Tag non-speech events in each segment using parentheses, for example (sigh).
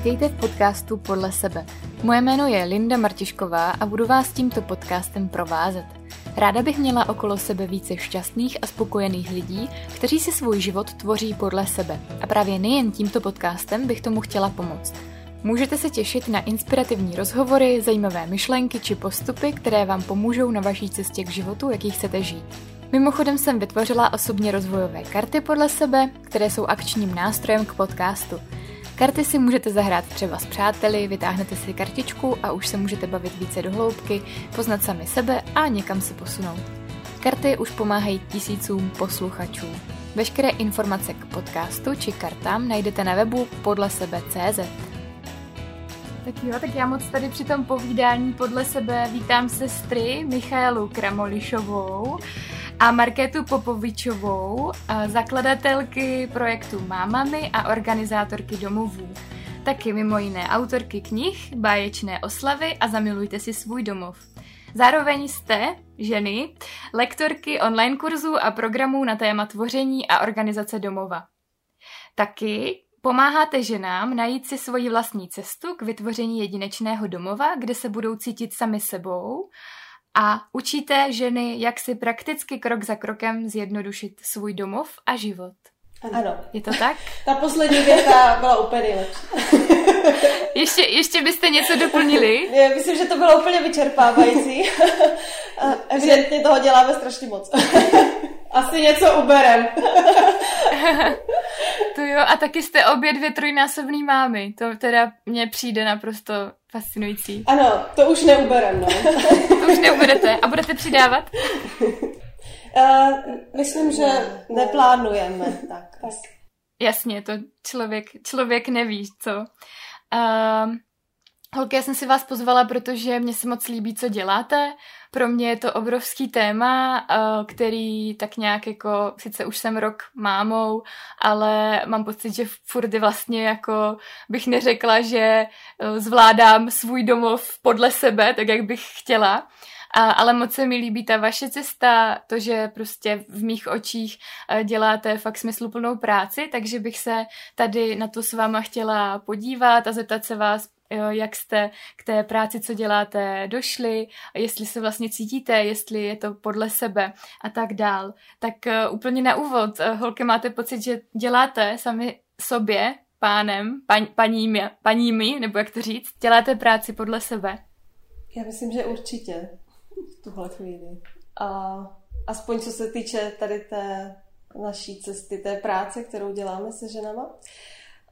Vítejte v podcastu Podle sebe. Moje jméno je Linda Martišková a budu vás tímto podcastem provázet. Ráda bych měla okolo sebe více šťastných a spokojených lidí, kteří si svůj život tvoří podle sebe. A právě nejen tímto podcastem bych tomu chtěla pomoct. Můžete se těšit na inspirativní rozhovory, zajímavé myšlenky či postupy, které vám pomůžou na vaší cestě k životu, jaký chcete žít. Mimochodem jsem vytvořila osobně rozvojové karty podle sebe, které jsou akčním nástrojem k podcastu. Karty si můžete zahrát třeba s přáteli, vytáhnete si kartičku a už se můžete bavit více do hloubky, poznat sami sebe a někam se posunout. Karty už pomáhají tisícům posluchačů. Veškeré informace k podcastu či kartám najdete na webu podle sebe.cz. Tak jo, tak já moc tady při tom povídání podle sebe vítám sestry Michaelu Kramolišovou a Markétu Popovičovou, zakladatelky projektu Mámami a organizátorky domovů. Taky mimo jiné autorky knih, báječné oslavy a zamilujte si svůj domov. Zároveň jste, ženy, lektorky online kurzů a programů na téma tvoření a organizace domova. Taky pomáháte ženám najít si svoji vlastní cestu k vytvoření jedinečného domova, kde se budou cítit sami sebou a učíte ženy, jak si prakticky krok za krokem zjednodušit svůj domov a život. Ano. Je to tak? Ta poslední věta byla úplně nejlepší. Ještě, ještě byste něco doplnili? Já myslím, že to bylo úplně vyčerpávající. (laughs) Evidentně toho děláme strašně moc. (laughs) Asi něco uberem. (laughs) to jo, a taky jste obě dvě trojnásobný mámy. To teda mně přijde naprosto fascinující. Ano, to už neuberem, no. to už neuberete. A budete přidávat? Uh, myslím, že neplánujeme. Tak, tak. Jasně, to člověk, člověk neví, co. Uh, holky, já jsem si vás pozvala, protože mě se moc líbí, co děláte. Pro mě je to obrovský téma, uh, který tak nějak jako, sice už jsem rok mámou, ale mám pocit, že furt vlastně jako bych neřekla, že uh, zvládám svůj domov podle sebe, tak jak bych chtěla. A, ale moc se mi líbí ta vaše cesta, to, že prostě v mých očích eh, děláte fakt smysluplnou práci, takže bych se tady na to s váma chtěla podívat a zeptat se vás, jak jste k té práci, co děláte, došli, jestli se vlastně cítíte, jestli je to podle sebe a tak dál. Tak uh, úplně na úvod, holky, máte pocit, že děláte sami sobě, pánem, paň, paními, paními, nebo jak to říct, děláte práci podle sebe? Já myslím, že určitě v tuhle chvíli. A aspoň co se týče tady té naší cesty, té práce, kterou děláme se ženama,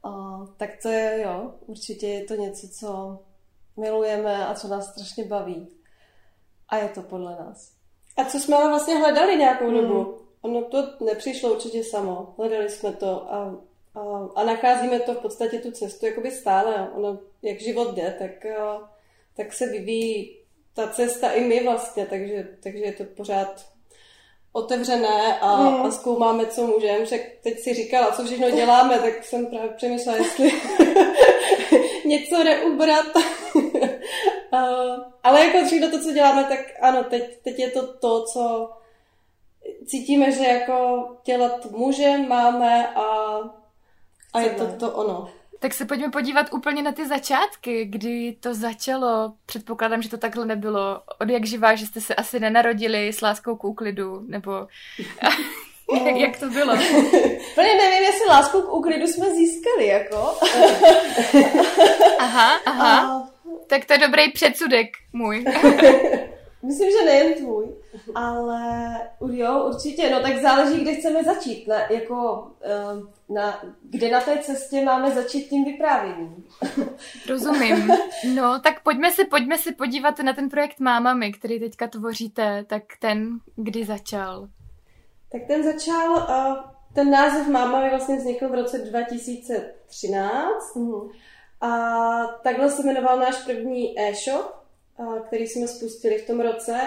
a, tak to je, jo, určitě je to něco, co milujeme a co nás strašně baví. A je to podle nás. A co jsme ale vlastně hledali nějakou hmm. dobu. Ono to nepřišlo určitě samo. Hledali jsme to a, a, a nacházíme to v podstatě tu cestu jakoby stále. Ono, jak život jde, tak, tak se vyvíjí ta cesta i my vlastně, takže, takže je to pořád otevřené a, mm. a zkoumáme, co můžeme. Však teď si říkala, co všechno děláme, tak jsem právě přemýšlela, jestli (laughs) něco neubrat. (laughs) ale jako všechno to, co děláme, tak ano, teď, teď je to to, co cítíme, že jako dělat můžeme, máme a, a je to to ono. Tak se pojďme podívat úplně na ty začátky, kdy to začalo. Předpokládám, že to takhle nebylo od jak živá, že jste se asi nenarodili s láskou k úklidu, nebo jak, (laughs) jak to bylo? (laughs) Úplně nevím, jestli lásku k úklidu jsme získali, jako. (laughs) aha, aha. A... Tak to je dobrý předsudek můj. Myslím, že nejen tvůj, ale jo, určitě, no tak záleží, kde chceme začít, na, jako, eh, na, kde na té cestě máme začít tím vyprávěním. (laughs) Rozumím. No, tak pojďme se, pojďme se podívat na ten projekt Mámami, který teďka tvoříte, tak ten kdy začal? Tak ten začal, eh, ten název Mámami vlastně vznikl v roce 2013 mm. a takhle se jmenoval náš první e-shop, který jsme spustili v tom roce.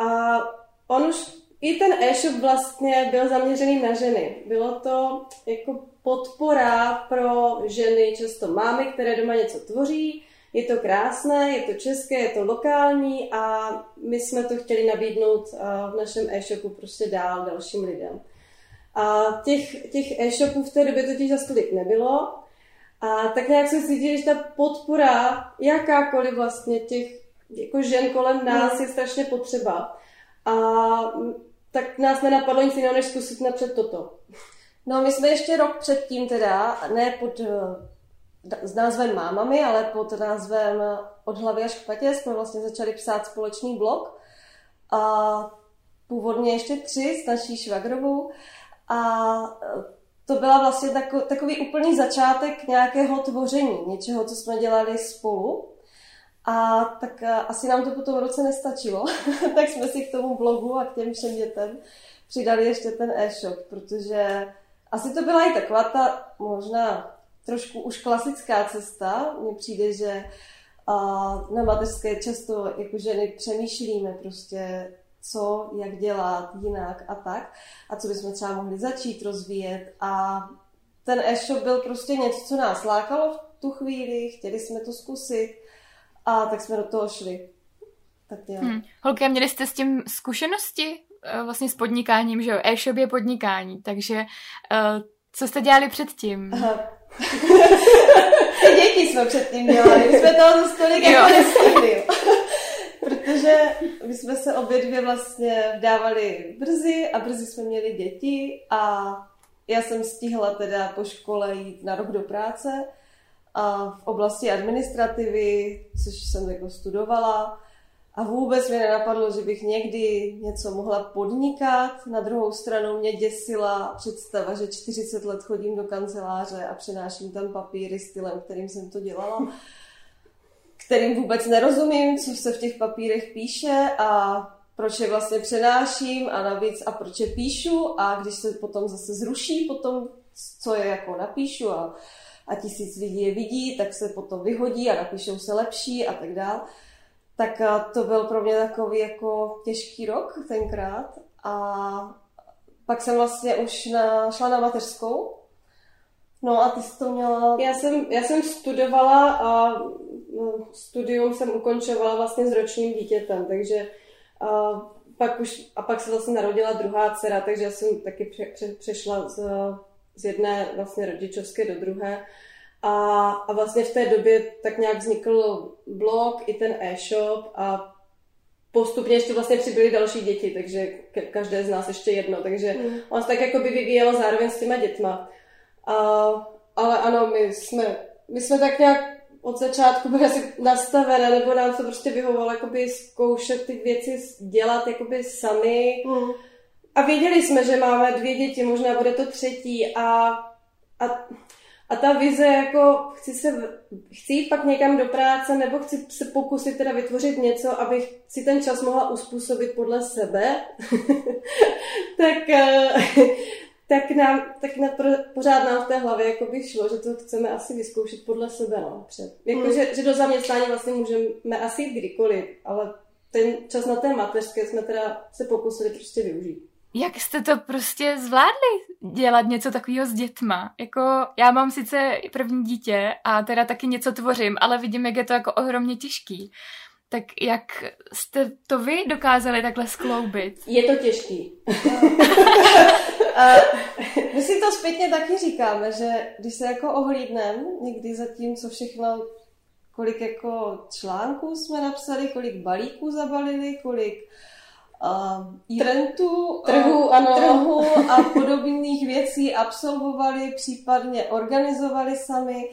A on už, i ten e-shop vlastně byl zaměřený na ženy. Bylo to jako podpora pro ženy, často mámy, které doma něco tvoří. Je to krásné, je to české, je to lokální a my jsme to chtěli nabídnout v našem e-shopu prostě dál dalším lidem. A těch, těch e-shopů v té době totiž za tolik nebylo A tak nějak se cítí, že ta podpora, jakákoliv vlastně těch jako žen kolem nás mm. je strašně potřeba. A tak nás nenapadlo nic jiného, než zkusit napřed toto. No my jsme ještě rok předtím teda, ne pod eh, s názvem Mámami, ale pod názvem Od hlavy až k patě jsme vlastně začali psát společný blog. A původně ještě tři s naší švagrovou. A eh, to byla vlastně takový úplný začátek nějakého tvoření, něčeho, co jsme dělali spolu. A tak eh, asi nám to po tom roce nestačilo, (laughs) tak jsme si k tomu blogu a k těm všem dětem přidali ještě ten e-shop, protože asi to byla i taková ta možná trošku už klasická cesta. Mně přijde, že na mateřské často jako ženy přemýšlíme prostě, co, jak dělat jinak a tak. A co bychom třeba mohli začít rozvíjet. A ten e-shop byl prostě něco, co nás lákalo v tu chvíli, chtěli jsme to zkusit a tak jsme do toho šli. Tak jo. Hmm. Holky, měli jste s tím zkušenosti eh, vlastně s podnikáním, že jo? E-shop je podnikání, takže uh, co jste dělali předtím? Ty děti jsme předtím dělali, my jsme toho zase tolik jako nestihli. Protože my jsme se obě dvě vlastně vdávali brzy a brzy jsme měli děti a já jsem stihla teda po škole jít na rok do práce a v oblasti administrativy, což jsem jako studovala. A vůbec mi nenapadlo, že bych někdy něco mohla podnikat. Na druhou stranu mě děsila představa, že 40 let chodím do kanceláře a přenáším tam papíry stylem, kterým jsem to dělala, kterým vůbec nerozumím, co se v těch papírech píše a proč je vlastně přenáším a navíc a proč je píšu a když se potom zase zruší potom, co je jako napíšu a a tisíc lidí je vidí, tak se potom vyhodí a napíšou se lepší a tak dál. Tak to byl pro mě takový jako těžký rok tenkrát a pak jsem vlastně už na, šla na mateřskou. No a ty jsi to měla... Já jsem, já jsem studovala a no, studium jsem ukončovala vlastně s ročním dítětem, takže a pak už, a pak se vlastně narodila druhá dcera, takže já jsem taky pře, pře, přešla z z jedné vlastně rodičovské do druhé. A, a vlastně v té době tak nějak vznikl blog i ten e-shop a postupně ještě vlastně přibyly další děti, takže každé z nás ještě jedno, takže mm. on se tak jako by vyvíjelo zároveň s těma dětma. A, ale ano, my jsme, my jsme tak nějak od začátku byli asi nastavené, nebo nám to prostě vyhovovalo jakoby zkoušet ty věci dělat jakoby sami. Mm a věděli jsme, že máme dvě děti, možná bude to třetí a, a, a ta vize jako chci, se, chci jít pak někam do práce nebo chci se pokusit teda vytvořit něco, abych si ten čas mohla uspůsobit podle sebe, (laughs) tak, eh, (laughs) tak, nám, tak na, pořád nám v té hlavě jako by šlo, že to chceme asi vyzkoušet podle sebe no, před. Jako, hmm. že, že do zaměstnání vlastně můžeme asi jít kdykoliv, ale ten čas na té mateřské jsme teda se pokusili prostě využít. Jak jste to prostě zvládli dělat něco takového s dětma? Jako já mám sice první dítě a teda taky něco tvořím, ale vidím, jak je to jako ohromně těžký. Tak jak jste to vy dokázali takhle skloubit? Je to těžký. (laughs) my si to zpětně taky říkáme, že když se jako ohlídneme někdy za tím, co všechno, kolik jako článků jsme napsali, kolik balíků zabalili, kolik uh, eventu, trhu, uh, ano. trhu a podobných věcí absolvovali, případně organizovali sami,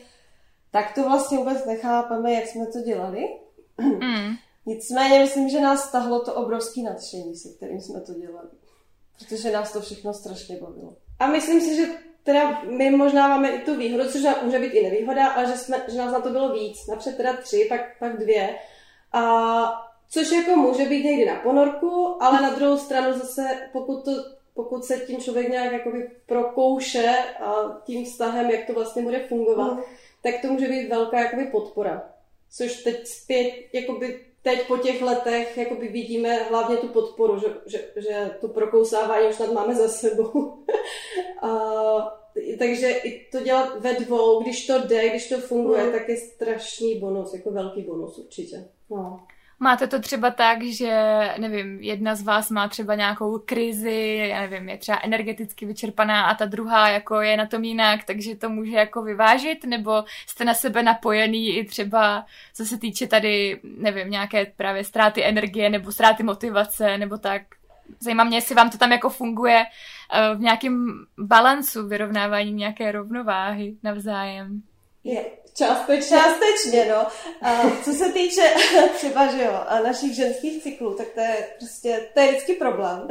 tak to vlastně vůbec nechápeme, jak jsme to dělali. Mm. Nicméně myslím, že nás stahlo to obrovské nadšení, se kterým jsme to dělali. Protože nás to všechno strašně bavilo. A myslím si, že teda my možná máme i tu výhodu, což může být i nevýhoda, ale že, jsme, že nás na to bylo víc. Napřed teda tři, pak, pak dvě. A Což jako může být někdy na ponorku, ale na druhou stranu zase, pokud, to, pokud se tím člověk nějak jakoby prokouše a tím vztahem, jak to vlastně bude fungovat, mm. tak to může být velká jakoby podpora. Což teď zpět, jakoby teď po těch letech jakoby vidíme hlavně tu podporu, že, že, že to prokousávání už snad máme za sebou. (laughs) a, takže i to dělat ve dvou, když to jde, když to funguje, mm. tak je strašný bonus, jako velký bonus určitě. No. Máte to třeba tak, že, nevím, jedna z vás má třeba nějakou krizi, já nevím, je třeba energeticky vyčerpaná a ta druhá jako je na tom jinak, takže to může jako vyvážit, nebo jste na sebe napojený i třeba, co se týče tady, nevím, nějaké právě ztráty energie nebo ztráty motivace, nebo tak. Zajímá mě, jestli vám to tam jako funguje eh, v nějakém balancu, vyrovnávání nějaké rovnováhy navzájem. Je, částečně. Částečně, no. A co se týče (laughs) třeba, že jo, a našich ženských cyklů, tak to je prostě, to je vždycky problém.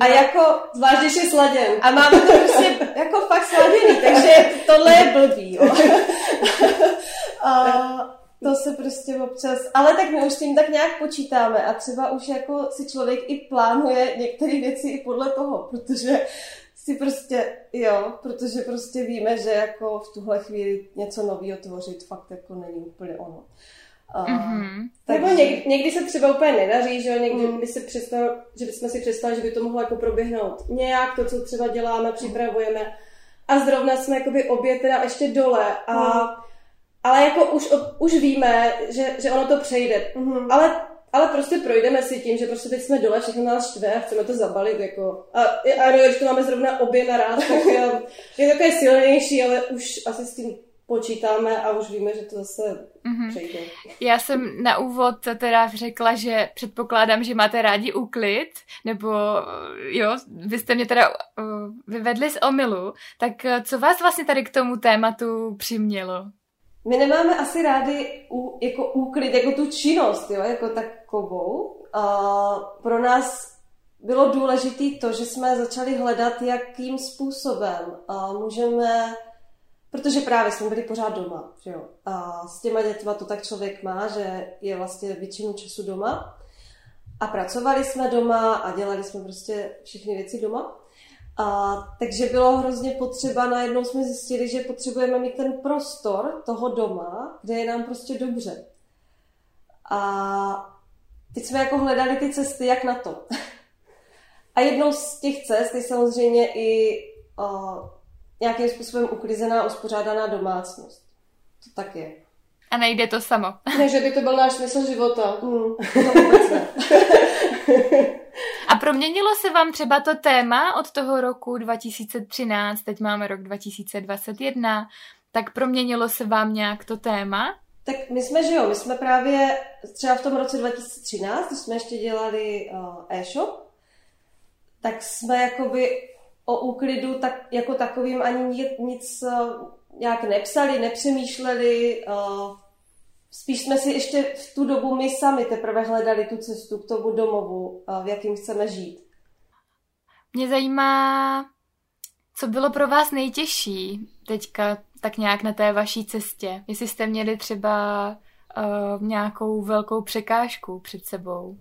A no, jako... Zvlášť, když je sladěn. A máme to prostě (laughs) jako fakt sladěný, takže tohle je blbý, jo. (laughs) a, to se prostě občas, ale tak my už s tím tak nějak počítáme a třeba už jako si člověk i plánuje některé věci i podle toho, protože si prostě, jo, protože prostě víme, že jako v tuhle chvíli něco nového tvořit fakt jako není úplně ono. Uh, mm-hmm. Takže... Nebo někdy, někdy se třeba úplně nedaří, že jo, někdy mm. by si představ, že bychom si představili, že by to mohlo jako proběhnout nějak, to, co třeba děláme, připravujeme a zrovna jsme jakoby obě teda ještě dole a mm. ale jako už, už víme, že, že ono to přejde, mm. ale ale prostě projdeme si tím, že prostě teď jsme dole, všechno nás štve a chceme to zabalit. Jako. A, a no, když to máme zrovna obě naraz, tak je, (laughs) je takové silnější, ale už asi s tím počítáme a už víme, že to zase mm-hmm. přejde. Já jsem na úvod teda řekla, že předpokládám, že máte rádi úklid, nebo jo, vy jste mě teda uh, vyvedli z omilu, tak co vás vlastně tady k tomu tématu přimělo? My nemáme asi rádi u, jako úklid, jako tu činnost, jo, jako takovou. A pro nás bylo důležité to, že jsme začali hledat, jakým způsobem a můžeme, protože právě jsme byli pořád doma, jo. A s těma dětma to tak člověk má, že je vlastně většinu času doma. A pracovali jsme doma a dělali jsme prostě všechny věci doma. A, takže bylo hrozně potřeba, najednou jsme zjistili, že potřebujeme mít ten prostor toho doma, kde je nám prostě dobře. A teď jsme jako hledali ty cesty, jak na to. (laughs) A jednou z těch cest je samozřejmě i o, nějakým způsobem uklizená, uspořádaná domácnost. To tak je. A nejde to samo. Ne, že by to byl náš smysl života. Mm, to vůbec ne. (laughs) Proměnilo se vám třeba to téma od toho roku 2013, teď máme rok 2021, tak proměnilo se vám nějak to téma? Tak my jsme, že jo, my jsme právě třeba v tom roce 2013, když jsme ještě dělali uh, e-shop, tak jsme jakoby o úklidu tak, jako takovým ani nic, uh, nějak nepsali, nepřemýšleli, uh, spíš jsme si ještě v tu dobu my sami teprve hledali tu cestu k tomu domovu, v jakým chceme žít. Mě zajímá, co bylo pro vás nejtěžší teďka tak nějak na té vaší cestě. Jestli jste měli třeba uh, nějakou velkou překážku před sebou.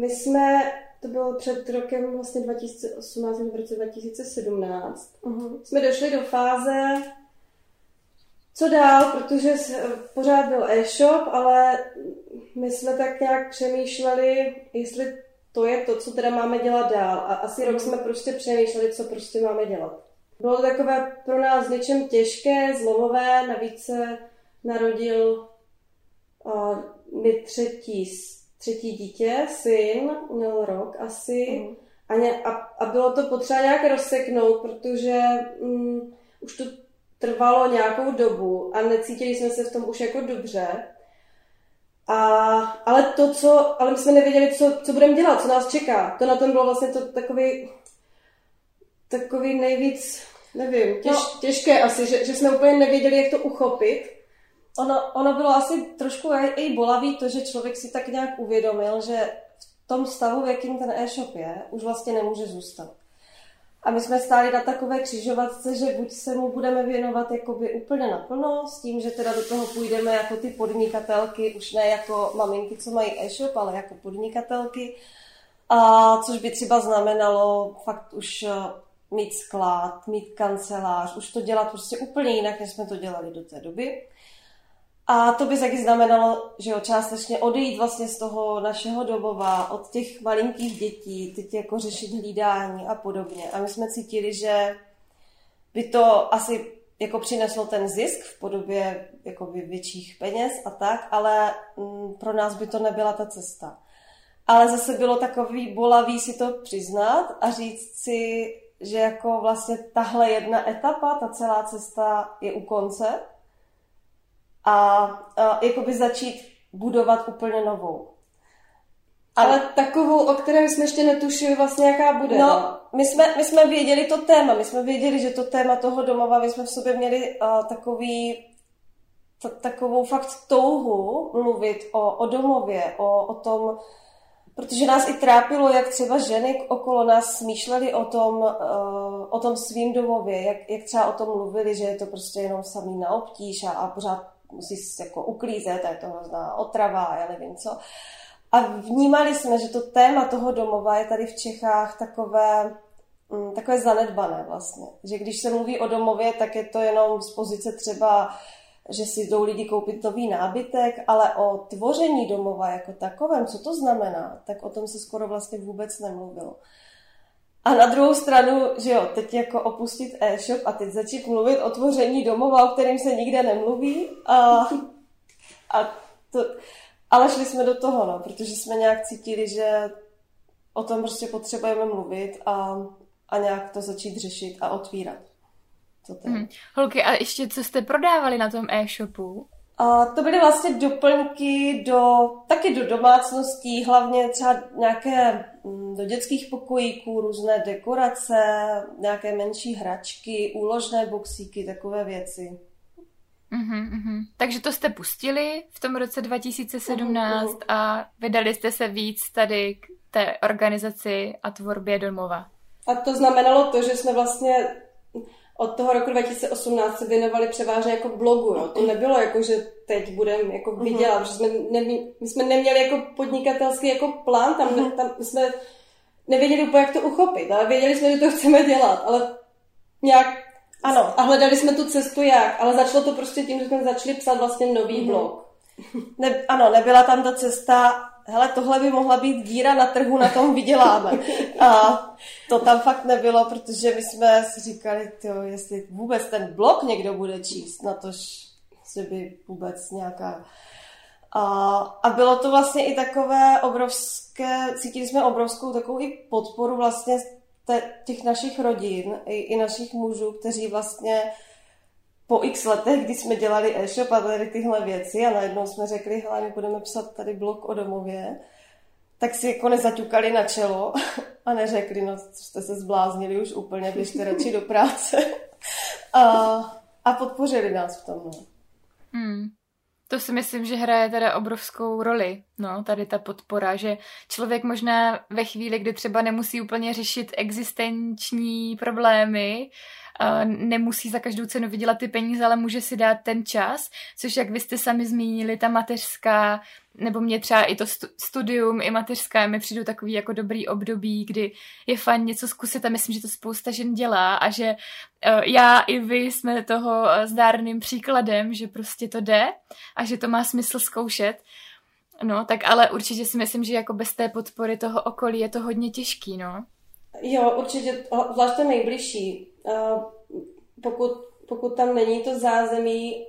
My jsme, to bylo před rokem vlastně 2018 nebo v roce 2017, uh-huh. jsme došli do fáze, co dál, protože pořád byl e-shop, ale my jsme tak nějak přemýšleli, jestli to je to, co teda máme dělat dál. A asi rok jsme prostě přemýšleli, co prostě máme dělat. Bylo to takové pro nás něčem těžké, zlomové, navíc se narodil uh, mi třetí, třetí dítě, syn, měl rok asi. Mm. A, ně, a, a bylo to potřeba nějak rozseknout, protože um, už to trvalo nějakou dobu a necítili jsme se v tom už jako dobře. A, ale to, co, ale my jsme nevěděli, co, co budeme dělat, co nás čeká. To na tom bylo vlastně to takový, takový nejvíc, nevím, těž, no, těžké asi, že, že jsme úplně nevěděli, jak to uchopit. Ono, ono bylo asi trošku i bolavý to, že člověk si tak nějak uvědomil, že v tom stavu, v jakým ten e-shop je, už vlastně nemůže zůstat. A my jsme stáli na takové křižovatce, že buď se mu budeme věnovat jakoby úplně naplno, s tím, že teda do toho půjdeme jako ty podnikatelky, už ne jako maminky, co mají e-shop, ale jako podnikatelky. A což by třeba znamenalo fakt už eh, mít sklad, mít kancelář, už to dělat prostě úplně jinak, než jsme to dělali do té doby. A to by taky znamenalo, že jo, částečně odejít vlastně z toho našeho domova, od těch malinkých dětí, teď jako řešit hlídání a podobně. A my jsme cítili, že by to asi jako přineslo ten zisk v podobě jakoby větších peněz a tak, ale mm, pro nás by to nebyla ta cesta. Ale zase bylo takový bolavý si to přiznat a říct si, že jako vlastně tahle jedna etapa, ta celá cesta je u konce a, a jakoby začít budovat úplně novou. Ale takovou, o které jsme ještě netušili vlastně, jaká bude. No, no, my jsme, my jsme věděli to téma, my jsme věděli, že to téma toho domova, my jsme v sobě měli uh, takový, t- takovou fakt touhu mluvit o, o domově, o, o tom, protože nás i trápilo, jak třeba ženy okolo nás smýšlely o tom, uh, o tom svým domově, jak, jak třeba o tom mluvili, že je to prostě jenom samý na obtíž a, a pořád musí jako uklízet, a je to hrozná otrava, já nevím co. A vnímali jsme, že to téma toho domova je tady v Čechách takové, mm, takové zanedbané vlastně. Že když se mluví o domově, tak je to jenom z pozice třeba, že si jdou lidi koupit nový nábytek, ale o tvoření domova jako takovém, co to znamená, tak o tom se skoro vlastně vůbec nemluvilo. A na druhou stranu, že jo, teď jako opustit e-shop a teď začít mluvit o tvoření domova, o kterém se nikde nemluví. A, a to, ale šli jsme do toho, no, protože jsme nějak cítili, že o tom prostě potřebujeme mluvit a, a nějak to začít řešit a otvírat. To hmm. Holky, a ještě co jste prodávali na tom e-shopu? A to byly vlastně doplňky do, taky do domácností, hlavně třeba nějaké mm, do dětských pokojíků, různé dekorace, nějaké menší hračky, úložné boxíky, takové věci. Uh-huh, uh-huh. Takže to jste pustili v tom roce 2017 uh-huh. a vydali jste se víc tady k té organizaci a tvorbě domova. A to znamenalo to, že jsme vlastně od toho roku 2018 se věnovali převážně jako blogu. Jo. To nebylo jako, že teď budeme jako vydělat, uh-huh. protože jsme, nemě, my jsme neměli jako podnikatelský jako plán, tam, uh-huh. tam jsme nevěděli úplně, jak to uchopit, ale věděli jsme, že to chceme dělat, ale nějak ano. A hledali jsme tu cestu jak, ale začalo to prostě tím, že jsme začali psát vlastně nový mm-hmm. blog. Ne, ano, nebyla tam ta cesta, hele, tohle by mohla být díra na trhu, na tom vyděláme. A to tam fakt nebylo, protože my jsme si říkali, tyjo, jestli vůbec ten blog někdo bude číst, na tož se by vůbec nějaká... A, a bylo to vlastně i takové obrovské, cítili jsme obrovskou takovou i podporu vlastně te, těch našich rodin i, i našich mužů, kteří vlastně po x letech, kdy jsme dělali e-shop a tady tyhle věci a najednou jsme řekli, hele, my budeme psat tady blog o domově, tak si jako nezaťukali na čelo (laughs) a neřekli, no jste se zbláznili už úplně, běžte radši do práce. (laughs) A, a podpořili nás v tom. Hmm. To si myslím, že hraje teda obrovskou roli, no, tady ta podpora, že člověk možná ve chvíli, kdy třeba nemusí úplně řešit existenční problémy, nemusí za každou cenu vydělat ty peníze, ale může si dát ten čas, což jak vy jste sami zmínili, ta mateřská, nebo mě třeba i to studium, i mateřská, mi přijdu takový jako dobrý období, kdy je fajn něco zkusit a myslím, že to spousta žen dělá a že e, já i vy jsme toho e, zdárným příkladem, že prostě to jde a že to má smysl zkoušet. No, tak ale určitě si myslím, že jako bez té podpory toho okolí je to hodně těžký, no. Jo, určitě, zvlášť to nejbližší. Pokud, pokud tam není to zázemí,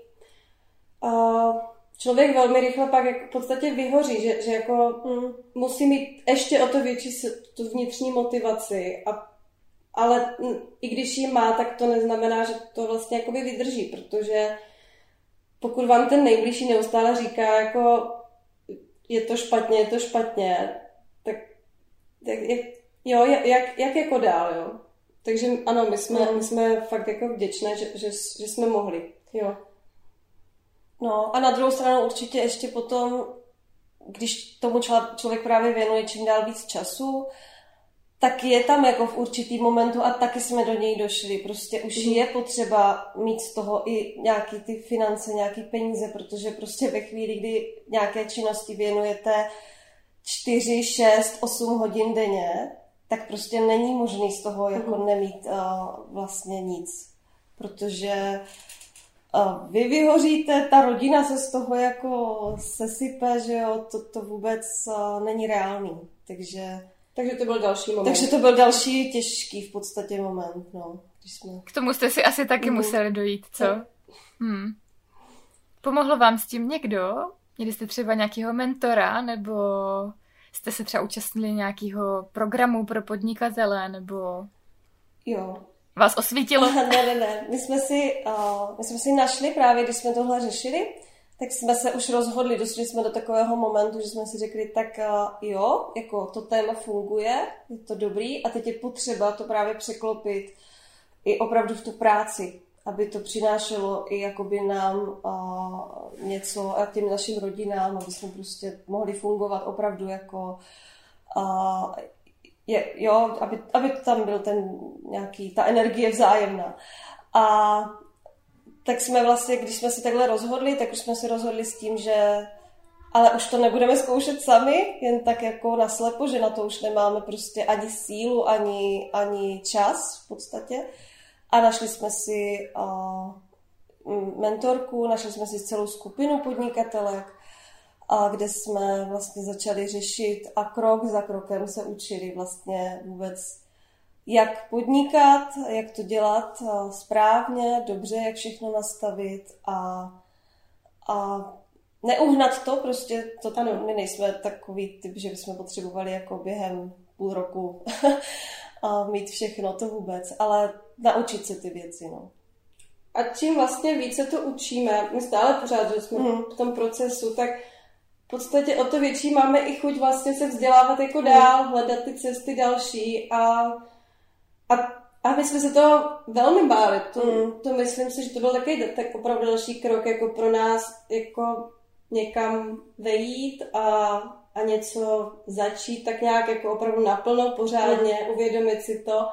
člověk velmi rychle pak jako v podstatě vyhoří, že, že jako mm, musí mít ještě o to větší tu vnitřní motivaci a ale i když ji má, tak to neznamená, že to vlastně jakoby vydrží, protože pokud vám ten nejbližší neustále říká, jako je to špatně, je to špatně, tak, tak jak, jo, jak, jak jako dál, jo. Takže ano, my jsme, my jsme fakt jako vděčné, že, že, že jsme mohli, jo. No a na druhou stranu určitě ještě potom, když tomu člověk právě věnuje čím dál víc času, tak je tam jako v určitý momentu a taky jsme do něj došli. Prostě už mm. je potřeba mít z toho i nějaký ty finance, nějaký peníze, protože prostě ve chvíli, kdy nějaké činnosti věnujete 4, 6, 8 hodin denně, tak prostě není možný z toho jako mm. nemít uh, vlastně nic. Protože uh, vy vyhoříte, ta rodina se z toho jako sesype, že jo, to, to vůbec uh, není reálný. Takže takže to byl další moment. Takže to byl další těžký v podstatě moment, no. Když jsme... K tomu jste si asi taky mm. museli dojít, co? Hmm. Pomohlo vám s tím někdo? Měli jste třeba nějakého mentora, nebo jste se třeba účastnili nějakého programu pro podnikatele, nebo... Jo. Vás osvítilo? (laughs) ne, ne, ne. My jsme si, uh, my jsme si našli právě, když jsme tohle řešili, tak jsme se už rozhodli, došli jsme do takového momentu, že jsme si řekli, tak uh, jo, jako to téma funguje, je to dobrý a teď je potřeba to právě překlopit i opravdu v tu práci, aby to přinášelo i jakoby nám uh, něco a těm našim rodinám, aby jsme prostě mohli fungovat opravdu jako uh, je, jo, aby, aby tam byl ten nějaký, ta energie vzájemná. A tak jsme vlastně, když jsme se takhle rozhodli, tak už jsme se rozhodli s tím, že ale už to nebudeme zkoušet sami, jen tak jako naslepo, že na to už nemáme prostě ani sílu, ani, ani čas v podstatě. A našli jsme si uh, mentorku, našli jsme si celou skupinu podnikatelek, a kde jsme vlastně začali řešit a krok za krokem se učili vlastně vůbec, jak podnikat, jak to dělat správně, dobře, jak všechno nastavit a, a neuhnat to, prostě to, ano. my nejsme takový typ, že bychom potřebovali jako během půl roku (laughs) a mít všechno, to vůbec, ale naučit se ty věci, no. A čím vlastně více to učíme, my stále pořád, že jsme hmm. v tom procesu, tak v podstatě o to větší máme i chuť vlastně se vzdělávat jako dál, hledat ty cesty další a, a, a my jsme se to velmi báli. To, hmm. to myslím si, že to byl taky tak opravdu další krok jako pro nás, jako někam vejít a, a něco začít tak nějak jako opravdu naplno, pořádně, hmm. uvědomit si to.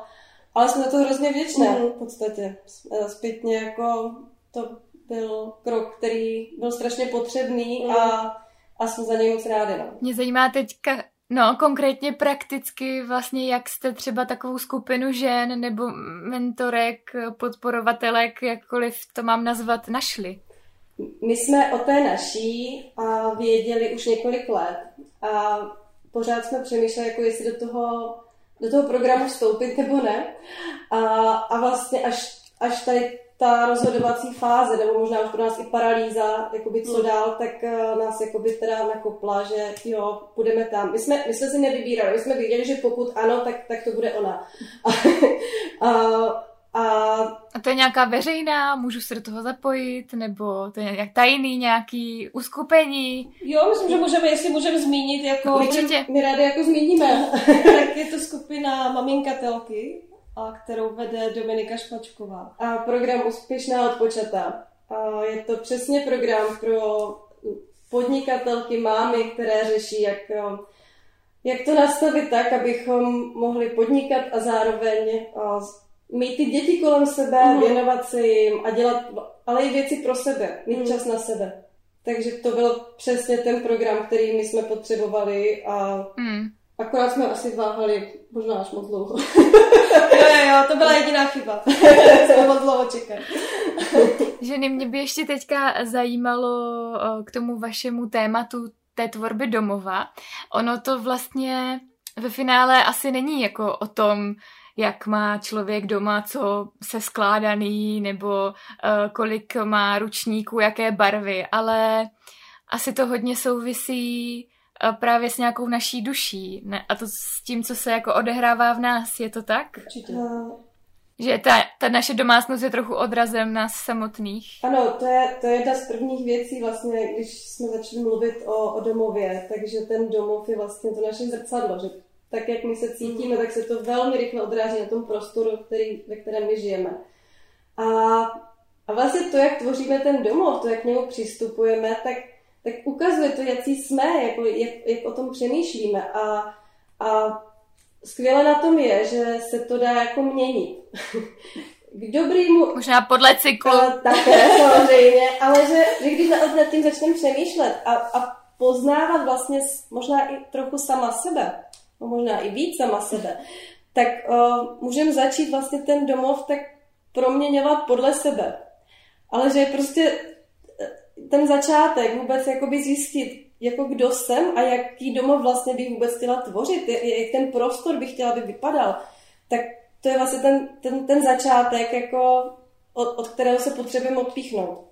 Ale jsme to hrozně vděčné hmm. v podstatě. Zpětně jako to byl krok, který byl strašně potřebný hmm. a a jsem za něj moc ráda. No. Mě zajímá teďka, no konkrétně prakticky vlastně, jak jste třeba takovou skupinu žen nebo mentorek, podporovatelek, jakkoliv to mám nazvat, našli. My jsme o té naší a věděli už několik let a pořád jsme přemýšleli, jako jestli do toho, do toho programu vstoupit nebo ne. A, a vlastně až, až tady ta rozhodovací fáze, nebo možná už pro nás i paralýza, jakoby co hmm. dál, tak uh, nás jakoby teda nakopla, že jo, půjdeme tam. My jsme, my jsme si nevybírali, my jsme věděli, že pokud ano, tak, tak to bude ona. (laughs) a, a, a to je nějaká veřejná, můžu se do toho zapojit, nebo to je nějak tajný nějaký uskupení? Jo, myslím, že můžeme, jestli můžeme zmínit, jako... Určitě. My rádi jako zmíníme. (laughs) tak je to skupina Maminkatelky, a kterou vede Dominika Špačková. A program Úspěšná odpočata. A je to přesně program pro podnikatelky, mámy, které řeší, jak, jak to nastavit tak, abychom mohli podnikat a zároveň a mít ty děti kolem sebe, mm. věnovat se jim a dělat, ale i věci pro sebe, mít mm. čas na sebe. Takže to byl přesně ten program, který my jsme potřebovali a mm. Akorát jsme asi váhali možná až moc dlouho. (laughs) jo, jo, jo, to byla jediná chyba. (laughs) jsme moc dlouho čekali. (laughs) Ženy, mě by ještě teďka zajímalo k tomu vašemu tématu té tvorby domova. Ono to vlastně ve finále asi není jako o tom, jak má člověk doma, co se skládaný, nebo uh, kolik má ručníků, jaké barvy, ale asi to hodně souvisí právě s nějakou naší duší ne? a to s tím, co se jako odehrává v nás. Je to tak? Určitě. Že ta, ta naše domácnost je trochu odrazem nás samotných. Ano, to je, to je jedna z prvních věcí vlastně, když jsme začali mluvit o, o domově, takže ten domov je vlastně to naše zrcadlo, že tak, jak my se cítíme, tak se to velmi rychle odráží na tom prostoru, který, ve kterém my žijeme. A, a vlastně to, jak tvoříme ten domov, to, jak k němu přistupujeme, tak tak ukazuje to, jaký jsme, jako, jak, jak o tom přemýšlíme. A, a skvěle na tom je, že se to dá jako měnit. (laughs) K dobrýmu... Možná podle cyklu. také, samozřejmě, ale že, že když nad tím začneme přemýšlet a, a poznávat vlastně možná i trochu sama sebe, no možná i víc sama sebe, tak uh, můžeme začít vlastně ten domov tak proměňovat podle sebe. Ale že je prostě ten začátek, vůbec jakoby zjistit, jako kdo jsem a jaký domov vlastně bych vůbec chtěla tvořit, jak ten prostor bych chtěla, aby vypadal, tak to je vlastně ten, ten, ten začátek, jako, od, od kterého se potřebujeme odpíchnout.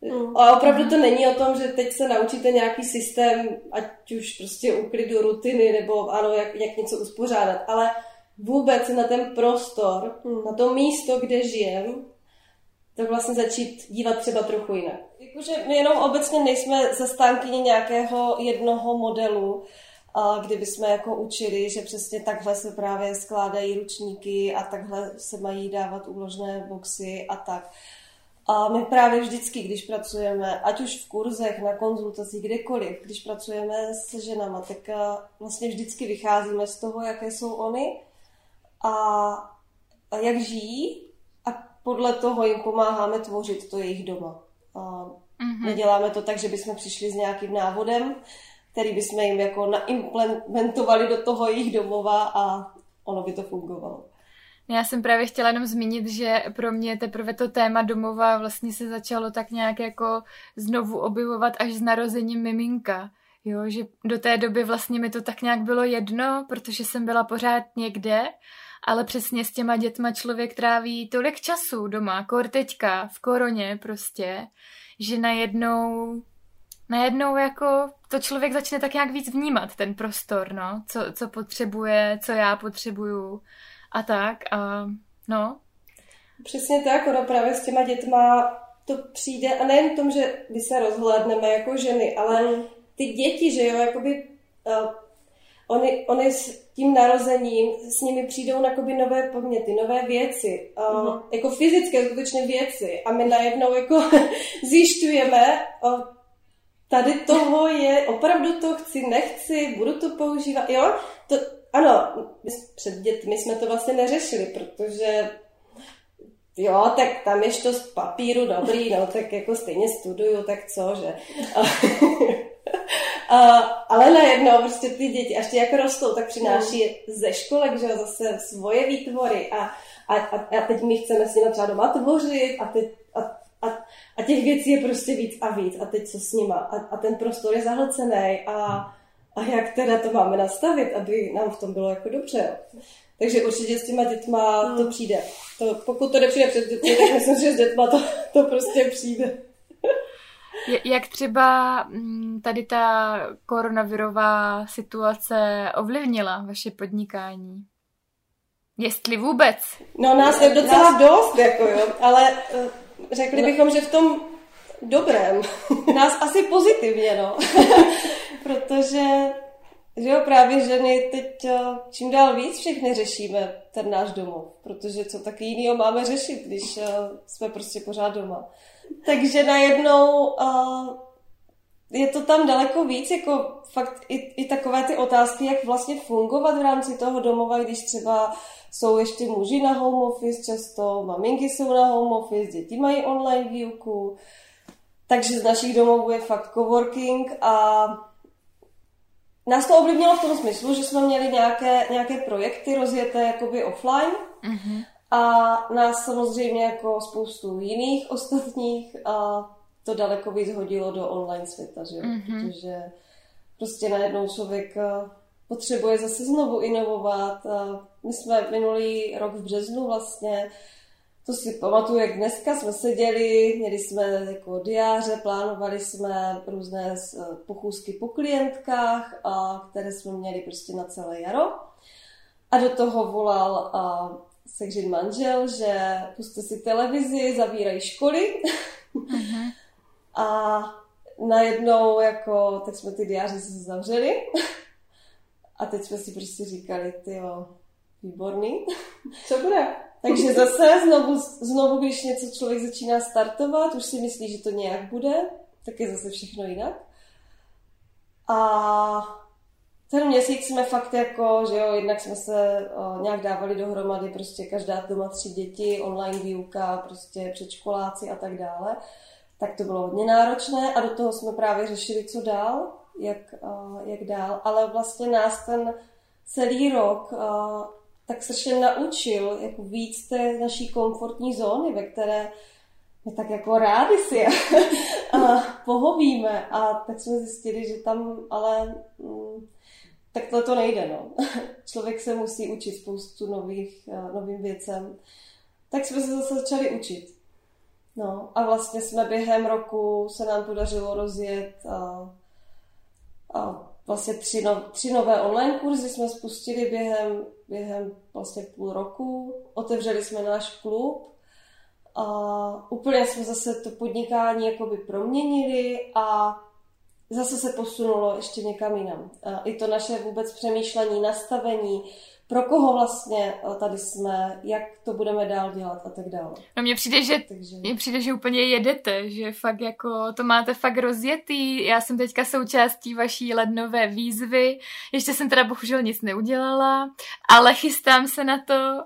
Mm. A opravdu to není o tom, že teď se naučíte nějaký systém, ať už prostě uklidu rutiny, nebo ano, jak, jak něco uspořádat, ale vůbec na ten prostor, mm. na to místo, kde žijem, tak vlastně začít dívat třeba trochu jinak. Jakože my jenom obecně nejsme zastánkyni nějakého jednoho modelu, kdyby jsme jako učili, že přesně takhle se právě skládají ručníky a takhle se mají dávat úložné boxy a tak. A my právě vždycky, když pracujeme, ať už v kurzech, na konzultacích, kdekoliv, když pracujeme se ženama, tak vlastně vždycky vycházíme z toho, jaké jsou oni a, a jak žijí a podle toho jim pomáháme tvořit to jejich doma. A mm-hmm. Neděláme to tak, že bychom přišli s nějakým návodem, který bychom jim jako naimplementovali do toho jejich domova a ono by to fungovalo. Já jsem právě chtěla jenom zmínit, že pro mě teprve to téma domova vlastně se začalo tak nějak jako znovu objevovat až s narozením miminka. Jo, že do té doby vlastně mi to tak nějak bylo jedno, protože jsem byla pořád někde, ale přesně s těma dětma člověk tráví tolik času doma, kor teďka, v koroně prostě, že najednou najednou jako to člověk začne tak nějak víc vnímat, ten prostor, no, co, co potřebuje, co já potřebuju a tak a no. Přesně tak, ono právě s těma dětma to přijde a nejen v tom, že my se rozhlédneme jako ženy, ale ty děti, že jo, jakoby uh, oni, oni s tím narozením, s nimi přijdou jakoby nové podněty, nové věci, uh, uh-huh. jako fyzické skutečně věci a my najednou jako (laughs) zjišťujeme, uh, tady toho je, opravdu to chci, nechci, budu to používat, jo, to, ano, před dětmi jsme to vlastně neřešili, protože jo, tak tam ještě to z papíru dobrý, no, tak jako stejně studuju, tak co, že. (laughs) A, ale najednou prostě ty děti, až ty jak rostou, tak přináší ze školek, že zase svoje výtvory a, a, a, a teď my chceme s nimi třeba doma tvořit a, teď, a, a, a těch věcí je prostě víc a víc a teď co s nima a, a ten prostor je zahlcený a, a jak teda to máme nastavit, aby nám v tom bylo jako dobře. Takže určitě s těma dětma hmm. to přijde. To, pokud to nepřijde před dětmi, tak myslím, že s dětma to, to prostě přijde. Jak třeba mm, tady ta koronavirová situace ovlivnila vaše podnikání? Jestli vůbec? No nás je docela nás... dost, jako jo, ale eh, řekli no. bychom, že v tom dobrém. (laughs) Nás asi pozitivně, no. (laughs) Protože že jo, právě ženy teď eh, čím dál víc všechny řešíme ten náš domov, protože co taky jiného máme řešit, když eh, jsme prostě pořád doma. Takže najednou uh, je to tam daleko víc, jako fakt i, i takové ty otázky, jak vlastně fungovat v rámci toho domova, když třeba jsou ještě muži na home office často, maminky jsou na home office, děti mají online výuku, takže z našich domovů je fakt coworking a nás to ovlivnilo v tom smyslu, že jsme měli nějaké, nějaké projekty rozjeté jakoby offline mm-hmm. a nás samozřejmě jako spoustu jiných (laughs) ostatních a to daleko víc hodilo do online světa, že? Mm-hmm. protože prostě najednou člověk potřebuje zase znovu inovovat. My jsme minulý rok v březnu vlastně to si pamatuju, jak dneska jsme seděli, měli jsme jako diáře, plánovali jsme různé eh, pochůzky po klientkách, a, které jsme měli prostě na celé jaro. A do toho volal a, Segřin manžel, že puste si televizi, zavírají školy. Uh-huh. (laughs) a najednou jako, tak jsme ty diáře se zavřeli. (laughs) a teď jsme si prostě říkali, ty jo, výborný. Co bude? Takže zase znovu, znovu, když něco člověk začíná startovat, už si myslí, že to nějak bude, tak je zase všechno jinak. A ten měsíc jsme fakt jako, že jo, jednak jsme se o, nějak dávali dohromady, prostě každá doma tři děti, online výuka, prostě předškoláci a tak dále. Tak to bylo hodně náročné a do toho jsme právě řešili, co dál, jak, o, jak dál. Ale vlastně nás ten celý rok o, tak strašně naučil jako víc té naší komfortní zóny, ve které my tak jako rádi si (laughs) a pohovíme. A tak jsme zjistili, že tam ale mm, takhle to nejde, no. (laughs) Člověk se musí učit spoustu nových, uh, novým věcem. Tak jsme se zase začali učit. No a vlastně jsme během roku se nám podařilo rozjet a, a vlastně tři, no, tři nové online kurzy jsme spustili během, během vlastně půl roku. Otevřeli jsme náš klub a úplně jsme zase to podnikání jakoby proměnili a zase se posunulo ještě někam jinam. A I to naše vůbec přemýšlení, nastavení, pro koho vlastně eh, tady jsme, jak to budeme dál dělat a tak dále. No mně přijde, že, Takže... mně přijde, že úplně jedete, že fakt jako to máte fakt rozjetý. Já jsem teďka součástí vaší lednové výzvy. Ještě jsem teda bohužel nic neudělala, ale chystám se na to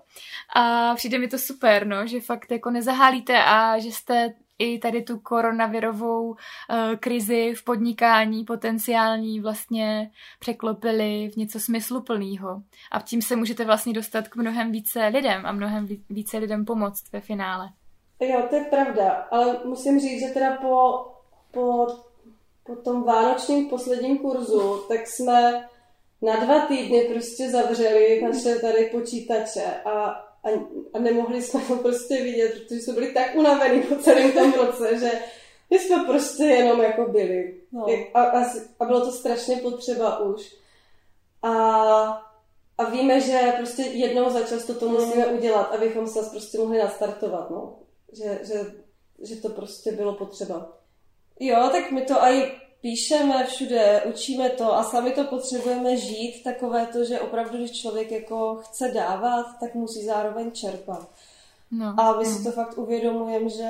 a přijde mi to super, no, že fakt jako nezahálíte a že jste i tady tu koronavirovou uh, krizi v podnikání potenciální vlastně překlopili v něco smysluplného. A tím se můžete vlastně dostat k mnohem více lidem a mnohem více lidem pomoct ve finále. Jo, to je pravda, ale musím říct, že teda po, po, po tom vánočním posledním kurzu, tak jsme na dva týdny prostě zavřeli naše tady počítače a a, a nemohli jsme to prostě vidět, protože jsme byli tak unavení po celém tom roce, že my jsme prostě jenom jako byli. No. A, a, a bylo to strašně potřeba už. A, a víme, že prostě jednou za často to musíme mm. udělat, abychom se prostě mohli nastartovat, no. Že, že, že to prostě bylo potřeba. Jo, tak my to i píšeme všude, učíme to a sami to potřebujeme žít, takové to, že opravdu, když člověk jako chce dávat, tak musí zároveň čerpat. No, a my no. si to fakt uvědomujeme, že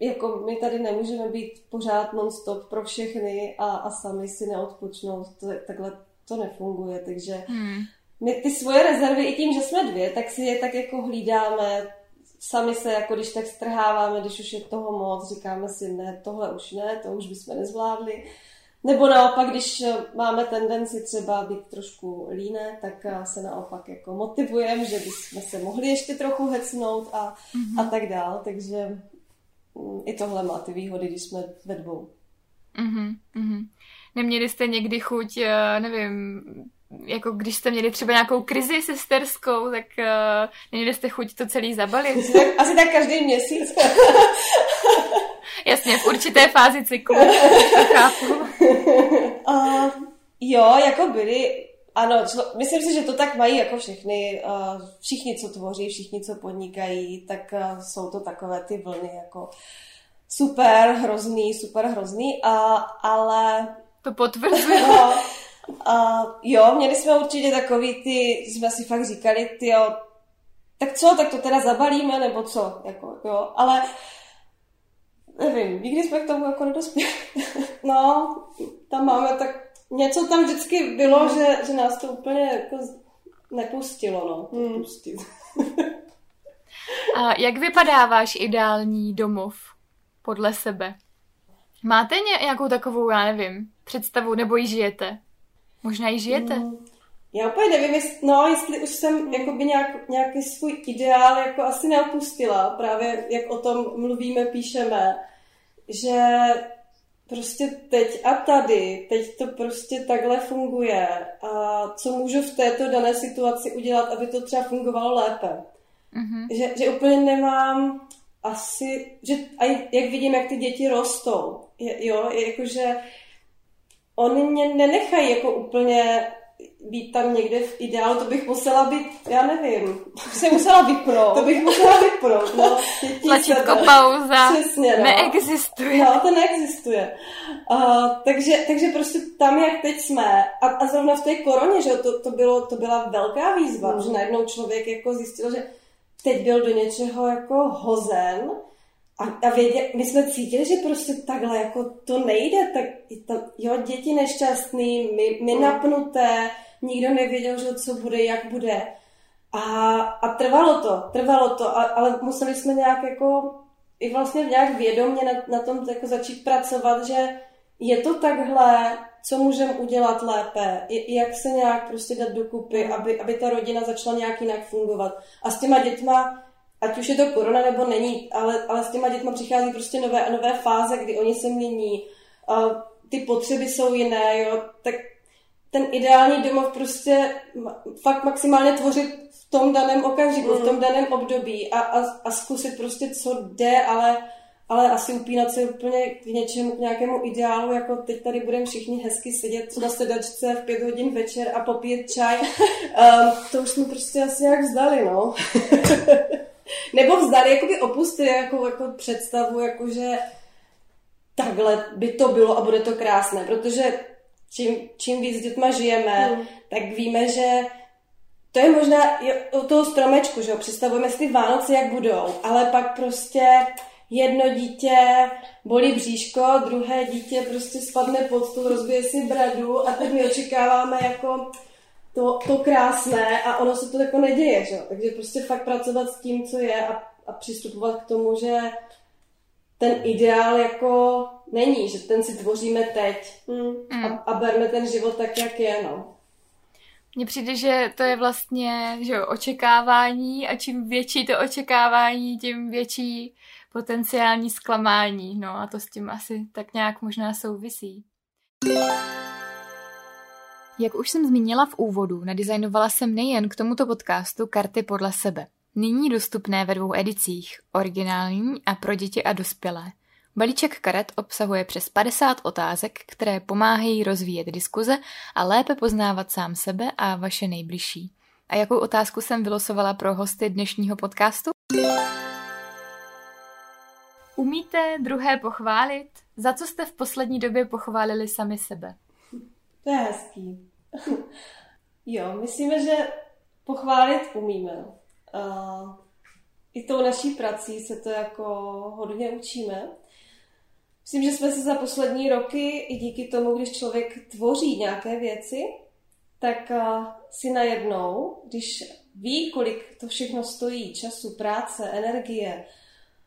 jako my tady nemůžeme být pořád non-stop pro všechny a, a sami si neodpočnout. To, takhle to nefunguje, takže hmm. my ty svoje rezervy i tím, že jsme dvě, tak si je tak jako hlídáme, sami se jako když tak strháváme, když už je toho moc, říkáme si ne, tohle už ne, to už bychom nezvládli. Nebo naopak, když máme tendenci třeba být trošku líné, tak se naopak jako motivujeme, že bychom se mohli ještě trochu hecnout a, mm-hmm. a tak dál. Takže mm, i tohle má ty výhody, když jsme ve dvou. Mm-hmm. Neměli jste někdy chuť, eh, nevím, jako když jste měli třeba nějakou krizi sesterskou, tak uh, neměli jste chuť to celý zabalit? Asi (laughs) tak, asi tak každý měsíc. (laughs) Jasně, v určité fázi cyklu. chápu. (laughs) Uh, jo, jako byli, ano, člo, myslím si, že to tak mají jako všechny, uh, všichni, co tvoří, všichni, co podnikají, tak uh, jsou to takové ty vlny, jako super hrozný, super hrozný, a, ale... To potvrzuje. No, a jo, měli jsme určitě takový ty, jsme si fakt říkali, ty jo, tak co, tak to teda zabalíme, nebo co, jako, jo, ale nevím, nikdy jsme k tomu jako nedospěli. (laughs) no, tam máme tak, něco tam vždycky bylo, no. že, že nás to úplně jako nepustilo, no, to hmm. pustit. A jak vypadá váš ideální domov podle sebe? Máte nějakou takovou, já nevím, představu, nebo ji žijete? Možná ji žijete. Mm. Já úplně nevím, jestli, no, jestli už jsem jakoby nějak, nějaký svůj ideál jako asi neopustila, právě jak o tom mluvíme, píšeme, že prostě teď a tady, teď to prostě takhle funguje a co můžu v této dané situaci udělat, aby to třeba fungovalo lépe. Mm-hmm. Že, že úplně nemám asi, že a jak vidím, jak ty děti rostou, je, jo, je jakože oni mě nenechají jako úplně být tam někde v ideálu, to bych musela být, já nevím. To bych musela vypnout. to bych musela vypnout, no. Tlačítko pauza Přesně, no. neexistuje. No, to neexistuje. Uh, takže, takže prostě tam, jak teď jsme, a, a zrovna v té koroně, že to, to, bylo, to byla velká výzva, mm. že najednou člověk jako zjistil, že teď byl do něčeho jako hozen, a, a vědě, my jsme cítili, že prostě takhle jako to nejde, tak to, jo, děti nešťastný, my, my mm. napnuté, nikdo nevěděl, že co bude, jak bude. A, a trvalo to, trvalo to, a, ale museli jsme nějak jako i vlastně nějak vědomě na, na tom jako začít pracovat, že je to takhle, co můžeme udělat lépe, jak se nějak prostě dát dokupy, aby, aby ta rodina začala nějak jinak fungovat. A s těma dětma ať už je to korona nebo není, ale, ale s těma dětma přichází prostě nové a nové fáze, kdy oni se mění, uh, ty potřeby jsou jiné, jo, tak, ten ideální domov prostě fakt maximálně tvořit v tom daném okamžiku, mm. v tom daném období a, a, a zkusit prostě, co jde, ale ale asi upínat se úplně k něčemu, k nějakému ideálu, jako teď tady budeme všichni hezky sedět na sedačce v pět hodin večer a popít čaj. Um, (laughs) to už jsme prostě asi jak vzdali, no. (laughs) Nebo vzdali, jako by opustili jako, jako představu, jakože takhle by to bylo a bude to krásné, protože čím, čím víc dětma žijeme, hmm. tak víme, že to je možná o toho stromečku, že jo, představujeme si ty Vánoce, jak budou, ale pak prostě jedno dítě bolí bříško, druhé dítě prostě spadne pod stůl, rozbije si bradu a teď my očekáváme jako to, to krásné a ono se to jako neděje, že? takže prostě fakt pracovat s tím, co je a, a přistupovat k tomu, že ten ideál jako není, že ten si tvoříme teď mm. a, a berme ten život tak, jak je, no. Mně přijde, že to je vlastně že jo, očekávání a čím větší to očekávání, tím větší potenciální zklamání. No a to s tím asi tak nějak možná souvisí. Jak už jsem zmínila v úvodu, nadizajnovala jsem nejen k tomuto podcastu karty podle sebe. Nyní dostupné ve dvou edicích, originální a pro děti a dospělé. Balíček karet obsahuje přes 50 otázek, které pomáhají rozvíjet diskuze a lépe poznávat sám sebe a vaše nejbližší. A jakou otázku jsem vylosovala pro hosty dnešního podcastu? Umíte druhé pochválit? Za co jste v poslední době pochválili sami sebe? To je hezký. (laughs) jo, myslíme, že pochválit umíme. Uh, I tou naší prací se to jako hodně učíme. Myslím, že jsme se za poslední roky, i díky tomu, když člověk tvoří nějaké věci, tak si najednou, když ví, kolik to všechno stojí, času, práce, energie,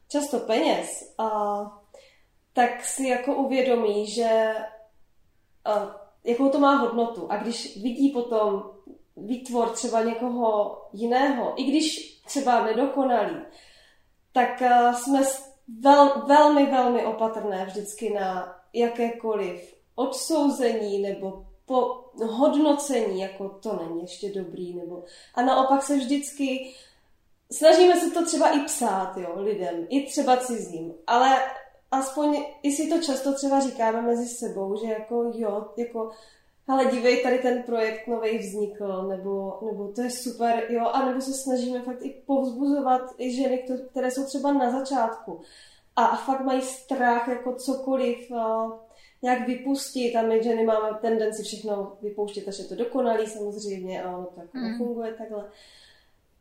často peněz, a, tak si jako uvědomí, že a, jakou to má hodnotu. A když vidí potom výtvor třeba někoho jiného, i když třeba nedokonalý, tak a, jsme vel, velmi, velmi opatrné vždycky na jakékoliv odsouzení nebo po hodnocení, jako to není ještě dobrý, nebo a naopak se vždycky snažíme se to třeba i psát, jo, lidem, i třeba cizím, ale aspoň i si to často třeba říkáme mezi sebou, že jako jo, jako ale dívej, tady ten projekt nový vznikl, nebo, nebo to je super, jo, a nebo se snažíme fakt i povzbuzovat i ženy, které jsou třeba na začátku a, a fakt mají strach jako cokoliv a, nějak vypustit a my ženy máme tendenci všechno vypouštět, až je to dokonalý samozřejmě a ono tak mm. nefunguje takhle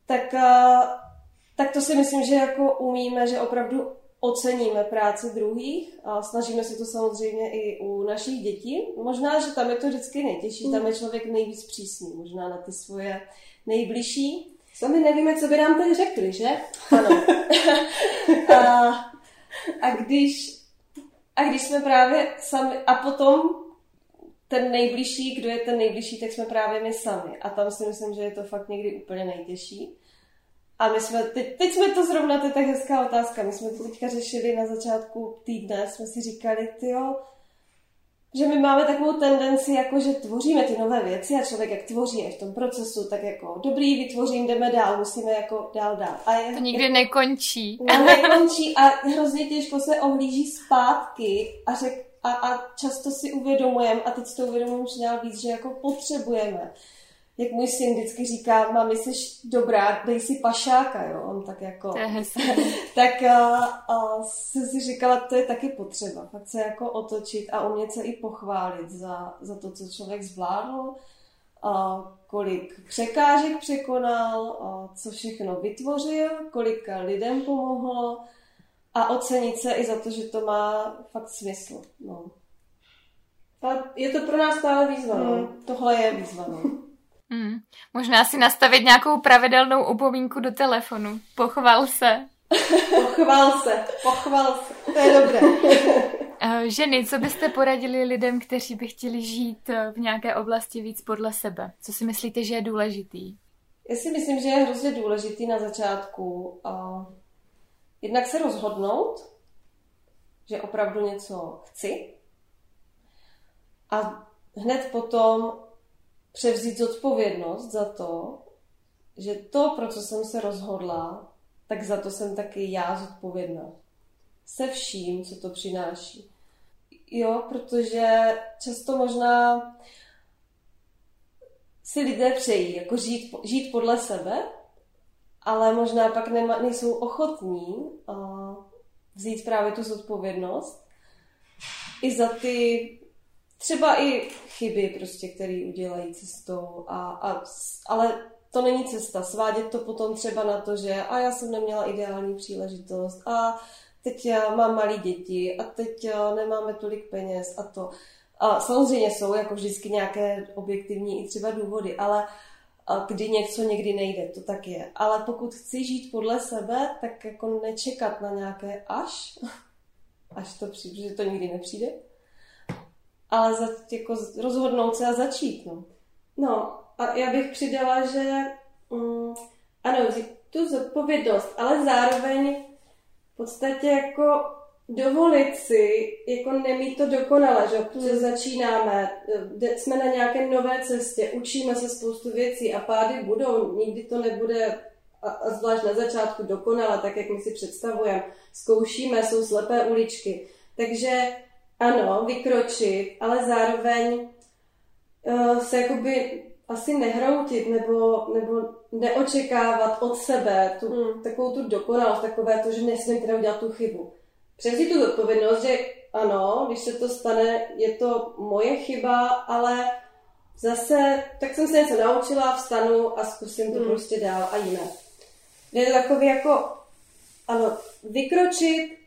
tak, eh, tak to si myslím, že jako umíme, že opravdu oceníme práci druhých a snažíme se to samozřejmě i u našich dětí. Možná, že tam je to vždycky nejtěžší, tam je člověk nejvíc přísný, možná na ty svoje nejbližší. Sami nevíme, co by nám tady řekli, že? Ano. (laughs) a, a, když, a když jsme právě sami, a potom ten nejbližší, kdo je ten nejbližší, tak jsme právě my sami. A tam si myslím, že je to fakt někdy úplně nejtěžší. A my jsme, teď, teď jsme to zrovna, to je tak hezká otázka, my jsme to teďka řešili na začátku týdne, jsme si říkali, jo, že my máme takovou tendenci, jako že tvoříme ty nové věci a člověk jak tvoří je v tom procesu, tak jako dobrý, vytvořím, jdeme dál, musíme jako dál dál. A je, to nikdy je, nekončí. A nekončí a hrozně těžko se ohlíží zpátky a řek, a, a často si uvědomujeme, a teď si to uvědomujeme dál víc, že jako potřebujeme. Jak můj syn vždycky říká, mami, jsi dobrá, dej si pašáka, jo, on tak jako... To je (laughs) tak a, a jsem si říkala, to je taky potřeba, fakt se jako otočit a umět se i pochválit za, za to, co člověk zvládl, a kolik překážek překonal, a co všechno vytvořil, kolika lidem pomohlo, a ocenit se i za to, že to má fakt smysl. No. Ale je to pro nás stále výzva. No. Mm, tohle je výzva. No. Mm. Možná si nastavit nějakou pravidelnou upomínku do telefonu. Pochval se. pochval se, pochval se. To je dobré. (laughs) Eh, ženy, co byste poradili lidem, kteří by chtěli žít eh, v nějaké oblasti víc podle sebe? Co si myslíte, že je důležitý? Já si myslím, že je hrozně důležitý na začátku jednak se rozhodnout, že opravdu něco chci a hned potom převzít zodpovědnost za to, že to, pro co jsem se rozhodla, tak za to jsem taky já zodpovědná. Se vším, co to přináší. Jo, protože často možná si lidé přejí jako žít, žít podle sebe, ale možná pak nema, nejsou ochotní uh, vzít právě tu zodpovědnost i za ty třeba i chyby, prostě, které udělají cestou. A, a, ale to není cesta. Svádět to potom třeba na to, že a já jsem neměla ideální příležitost a teď mám malé děti a teď nemáme tolik peněz a to. A samozřejmě jsou jako vždycky nějaké objektivní i třeba důvody, ale kdy něco někdy nejde, to tak je. Ale pokud chci žít podle sebe, tak jako nečekat na nějaké až, až to přijde, protože to nikdy nepřijde, ale za, jako rozhodnout se a začít. No. no a já bych přidala, že um, ano, tu zodpovědnost, ale zároveň v podstatě jako dovolit si jako nemít to dokonale, že? protože hmm. začínáme, jsme na nějaké nové cestě, učíme se spoustu věcí a pády budou, nikdy to nebude a, a zvlášť na začátku dokonale, tak jak my si představujeme. Zkoušíme, jsou slepé uličky. Takže ano, vykročit, ale zároveň uh, se jakoby asi nehroutit nebo, nebo neočekávat od sebe tu, hmm. takovou tu dokonalost, takové to, že nesmím teda udělat tu chybu. Převzít tu odpovědnost, že ano, když se to stane, je to moje chyba, ale zase, tak jsem se něco naučila, vstanu a zkusím to hmm. prostě dál a jinak. Je to takový jako, ano, vykročit,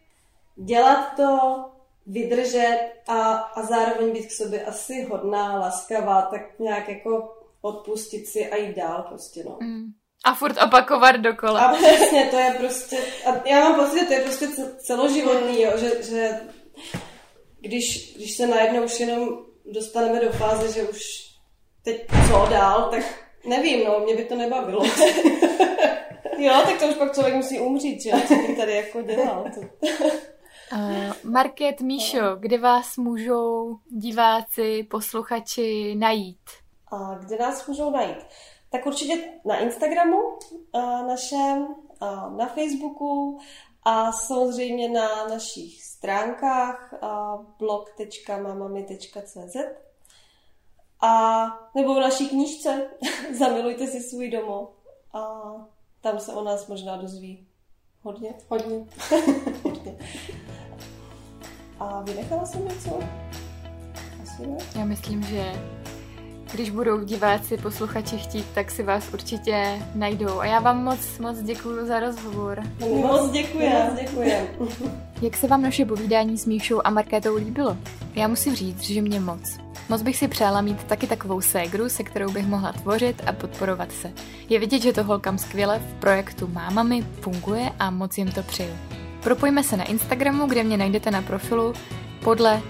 dělat to, vydržet a, a zároveň být k sobě asi hodná, laskavá, tak nějak jako odpustit si a jít dál prostě, no. Mm. A furt opakovat dokola. A přesně, to je prostě, a já mám pocit, že to je prostě celoživotný, jo, že, že když, když se najednou už jenom dostaneme do fáze, že už teď co dál, tak nevím, no, mě by to nebavilo. (laughs) jo, tak to už pak člověk musí umřít, že? Co by tady jako dělal. To. Uh, Market, Míšo, kde vás můžou diváci, posluchači najít? A kde nás můžou najít? Tak určitě na Instagramu uh, našem, uh, na Facebooku a samozřejmě na našich stránkách uh, blog.mamami.cz a nebo v naší knížce (laughs) Zamilujte si svůj domov a tam se o nás možná dozví hodně. Hodně. (laughs) hodně. A vynechala jsem něco? Asi ne. Já myslím, že když budou diváci, posluchači chtít, tak si vás určitě najdou. A já vám moc, moc děkuji za rozhovor. Moc děkuji. Moc děkuji. (laughs) Jak se vám naše povídání s Míšou a Markétou líbilo? Já musím říct, že mě moc. Moc bych si přála mít taky takovou ségru, se kterou bych mohla tvořit a podporovat se. Je vidět, že to holkám skvěle v projektu Mámami funguje a moc jim to přeju. Propojíme se na Instagramu, kde mě najdete na profilu podle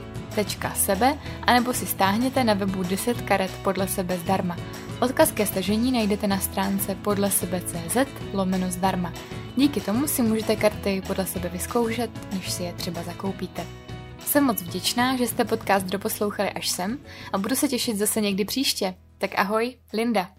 sebe, anebo si stáhněte na webu 10 karet podle sebe zdarma. Odkaz ke stažení najdete na stránce podle sebe.cz lomeno zdarma. Díky tomu si můžete karty podle sebe vyzkoušet, než si je třeba zakoupíte. Jsem moc vděčná, že jste podcast doposlouchali až sem a budu se těšit zase někdy příště. Tak ahoj, Linda.